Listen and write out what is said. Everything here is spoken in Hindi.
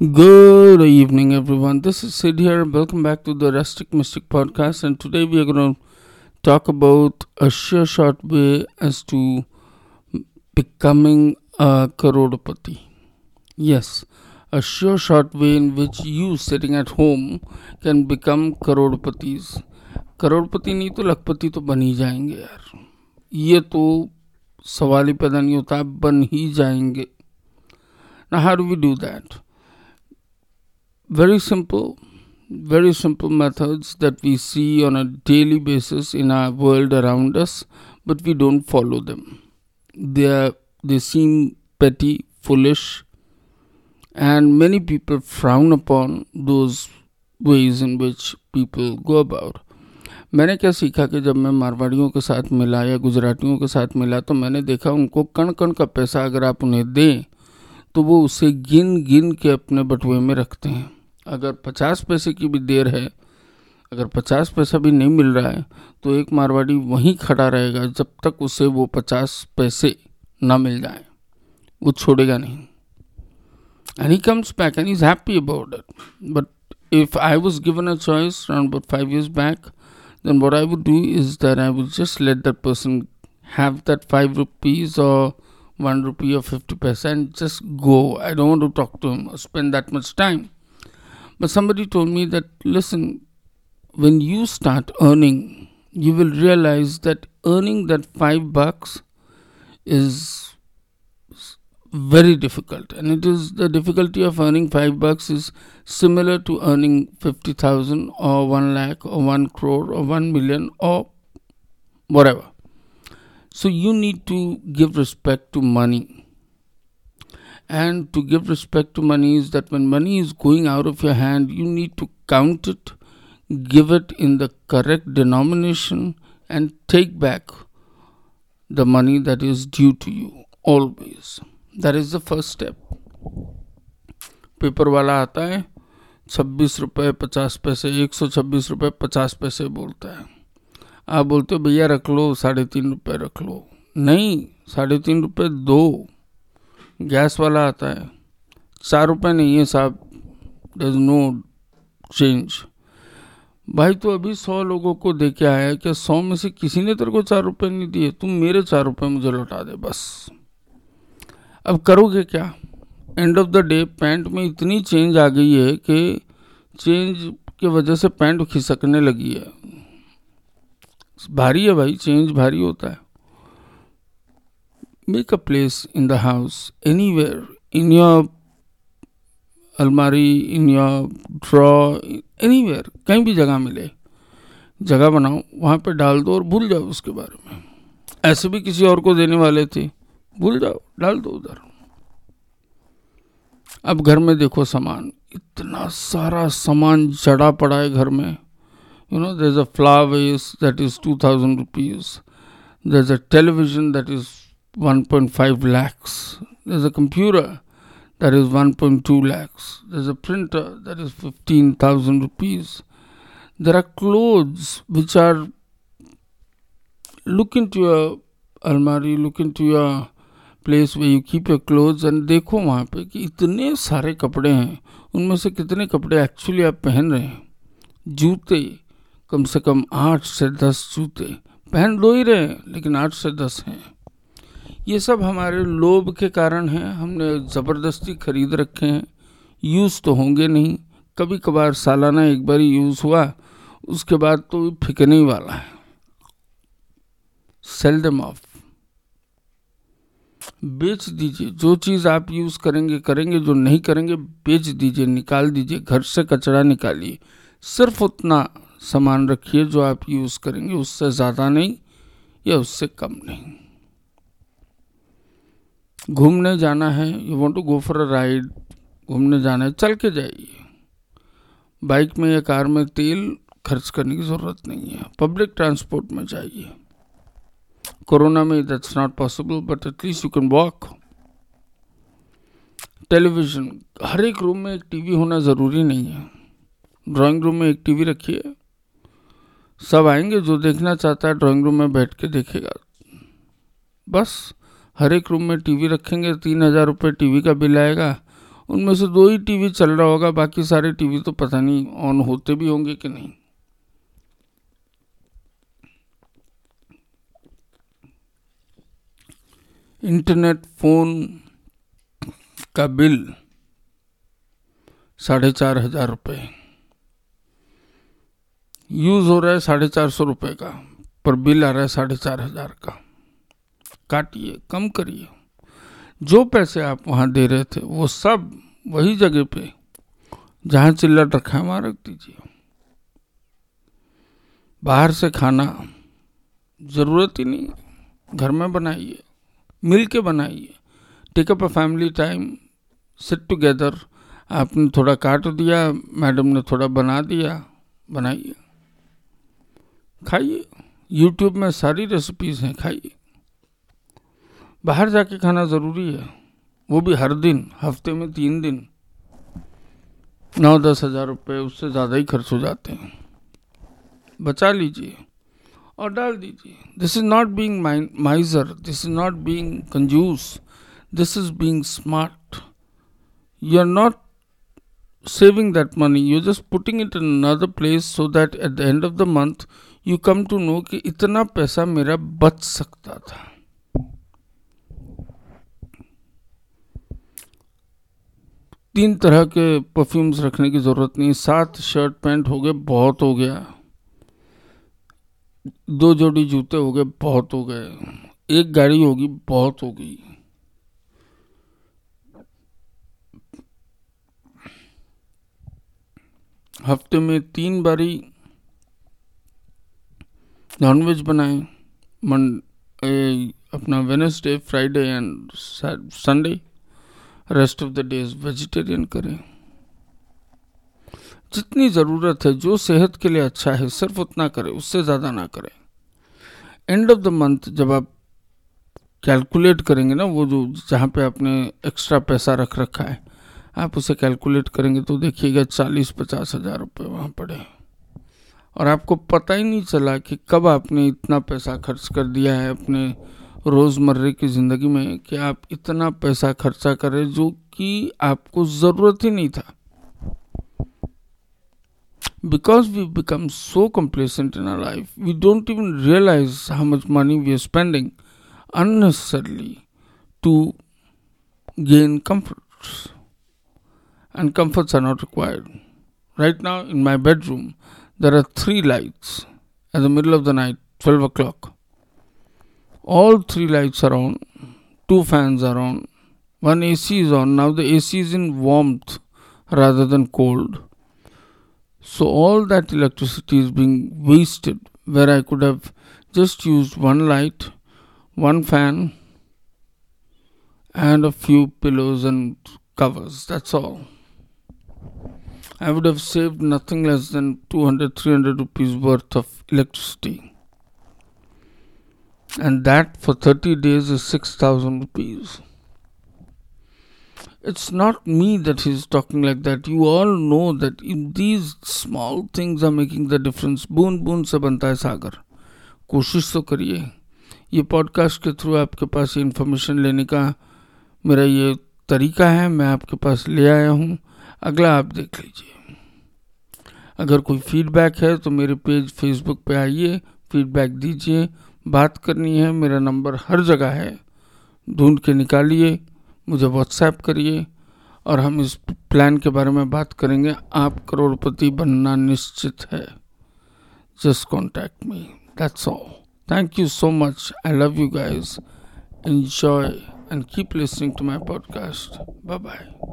Good evening, everyone. This is Sid here. Welcome back to the Rustic Mystic Podcast. And today we are going to talk about a sure short way as to becoming a Karodapati. Yes, a sure short way in which you sitting at home can become करोड़पतिस करोड़पति नहीं तो लखपति तो बन ही जाएंगे यार ये तो सवाल ही पैदा नहीं होता बन ही जाएंगे ना how do we do that very simple, very simple methods that we see on a daily basis in our world around us, but we don't follow them. They are, they seem petty, foolish, and many people frown upon those ways in which people go about. मैंने क्या सीखा कि जब मैं मारवाड़ियों के साथ मिला या गुजरातियों के साथ मिला तो मैंने देखा उनको कण कण का पैसा अगर आप उन्हें दें तो वो उसे गिन गिन के अपने बटुए में रखते हैं अगर पचास पैसे की भी देर है, अगर पचास पैसा भी नहीं मिल रहा है तो एक मारवाड़ी वहीं खड़ा रहेगा जब तक उसे वो पचास पैसे ना मिल जाए। वो छोड़ेगा नहीं। And he comes back and is happy about it but if I was given a choice about five years back then what I would do is that I would just let that person have that five rupees और वन रुपी और fifty paisa and just go I don't talk to spend that much time But somebody told me that, listen, when you start earning, you will realize that earning that five bucks is very difficult. And it is the difficulty of earning five bucks is similar to earning 50,000 or one lakh or one crore or one million or whatever. So you need to give respect to money and to give respect to money is that when money is going out of your hand, you need to count it, give it in the correct denomination, and take back the money that is due to you always. That is the first step. Paper वाला आता है छब्बीस रुपये पचास पैसे एक सौ छब्बीस रुपये पचास पैसे बोलता है आप बोलते हो भैया रख लो साढ़े तीन रुपये रख लो नहीं साढ़े तीन रुपये दो गैस वाला आता है। चार रुपये नहीं है साहब। दर नो चेंज भाई तो अभी सौ लोगों को दे के आया क्या सौ में से किसी ने तेरे को चार रुपये नहीं दिए। तुम मेरे चार रुपये मुझे लौटा दे, बस। अब करोगे क्या? End of the day pant में इतनी चेंज आ गई है कि चेंज के वजह से पैंट खिसकने लगी है। भारी है भाई चेंज भारी होता है। Make a place in the house, anywhere, in your अलमारी इन योर ड्रॉ एनीवेयर कहीं भी जगह मिले जगह बनाओ वहाँ पे डाल दो और भूल जाओ उसके बारे में। ऐसे भी किसी और को देने वाले थे भूल जाओ डाल दो उधर। अब घर में देखो सामान इतना सारा सामान जड़ा पड़ा है घर में। You know there a flower that is two thousand rupees there a television that is 1.5 lakhs. There's a computer that is 1.2 lakhs. There's a printer that is 15,000 rupees. There are clothes which are. Look into your almari, look into your place way you keep your clothes and देखो वहाँ पे कि इतने सारे कपड़े हैं उनमें से कितने कपड़े एक्चुअली आप पहन रहे हैं जूते कम से कम आठ से दस जूते पहन दो ही रहे हैं लेकिन आठ से दस हैं ये सब हमारे लोभ के कारण हैं। हमने ज़बरदस्ती खरीद रखे हैं। यूज़ तो होंगे नहीं। कभी कभार सालाना एक बार यूज़ हुआ, उसके बाद तो फिकने ही वाला है। सेल दम ऑफ़ बेच दीजिए। जो चीज़ आप यूज़ करेंगे करेंगे। जो नहीं करेंगे, बेच दीजिए, निकाल दीजिए, घर से कचरा निकालिए। सिर्फ़ उतना सामान रखिए जो आप यूज़ करेंगे। उससे ज़्यादा नहीं या उससे कम नहीं। घूमने जाना है you want to go for a ride घूमने जाना है, चल के जाइए। बाइक में या कार में तेल खर्च करने की ज़रूरत नहीं है पब्लिक ट्रांसपोर्ट में जाइए। कोरोना में that's not possible but at least you can walk television, हर एक रूम में एक टीवी होना ज़रूरी नहीं है। ड्राइंग रूम में एक टीवी रखिए। सब आएँगे, जो देखना चाहता है, ड्राइंग रूम में बैठ के देखेगा। बस। हर एक रूम में टीवी रखेंगे, तीन हज़ार रुपये टी का बिल आएगा। उनमें से दो ही टीवी चल रहा होगा, बाकी सारे टीवी तो पता नहीं ऑन होते भी होंगे कि नहीं। इंटरनेट फ़ोन का बिल साढ़े चार हज़ार रुपये यूज़ हो रहा है साढ़े चार सौ रुपये का, पर बिल आ रहा है साढ़े चार हज़ार का। काटिए, कम करिए। जो पैसे आप वहाँ दे रहे थे, वो सब वही जगह पे। जहाँ चिल्लट रखा है, वहाँ रख दीजिए। बाहर से खाना ज़रूरत ही नहीं। घर में बनाइए, मिल के बनाइए। Take up a family time sit together आपने थोड़ा काट दिया, मैडम ने थोड़ा बना दिया, बनाइए। खाइए। यूट्यूब में सारी रेसिपीज़ हैं, खाइए। बाहर जाके खाना ज़रूरी है। वो भी हर दिन, हफ़्ते में तीन दिन। नौ दस हज़ार रुपये उससे ज़्यादा ही खर्च हो जाते हैं। बचा लीजिए और डाल दीजिए। This is not being miser this is not being kanjoos this is being smart you are not saving that money. You're just putting it in another place so that at the end of the month, you come to know कि इतना पैसा मेरा बच सकता था। तीन तरह के परफ्यूम्स रखने की ज़रूरत नहीं। सात शर्ट पैंट हो गए, बहुत हो गया। दो जोड़ी जूते हो गए, बहुत हो गए। एक गाड़ी होगी, बहुत हो गई हफ़्ते में तीन बारी नॉनवेज बनाएँ। मन अपना Wednesday Friday and Sunday rest of the days vegetarian करें। जितनी ज़रूरत है, जो सेहत के लिए अच्छा है, सिर्फ़ उतना करें, उससे ज़्यादा ना करें। एंड ऑफ़ द मंथ जब आप कैलकुलेट करेंगे ना, वो जो जहाँ पे आपने एक्स्ट्रा पैसा रख रखा है, आप उसे कैलकुलेट करेंगे तो देखिएगा चालीस पचास हज़ार रुपये वहाँ पड़े और आपको पता ही नहीं चला कि कब आपने इतना पैसा खर्च कर दिया है अपने रोज़मर्रे की ज़िंदगी में कि आप इतना पैसा खर्चा करें जो कि आपको ज़रूरत ही नहीं था। Because we become so complacent in our life we don't even realize how much money we are spending unnecessarily to gain comfort and comforts are not required right now in my bedroom there are three lights at the middle of the night twelve o'clock All three lights are on, two fans are on, one AC is on. Now the AC is in warmth rather than cold. So all that electricity is being wasted where I could have just used one light, one fan, and a few pillows and covers. That's all. I would have saved nothing less than 200 300 rupees worth of electricity and that for 30 days is 6000 rupees it's not me that he's talking like that you all know that these small things are making the difference बूंद बूंद से बनता है सागर कोशिश तो करिए ये पॉडकास्ट के थ्रू आपके पास ये इन्फॉर्मेशन लेने का मेरा ये तरीका है मैं आपके पास ले आया हूँ अगला आप देख लीजिए अगर कोई फीडबैक है तो मेरे पेज फेसबुक पे आइए फीडबैक दीजिए बात करनी है, मेरा नंबर हर जगह है। ढूंढ के निकालिए, मुझे व्हाट्सएप करिए और हम इस प्लान के बारे में बात करेंगे। आप करोड़पति बनना निश्चित है। Just contact me that's all thank you so much I love you guys enjoy and keep listening to my podcast bye bye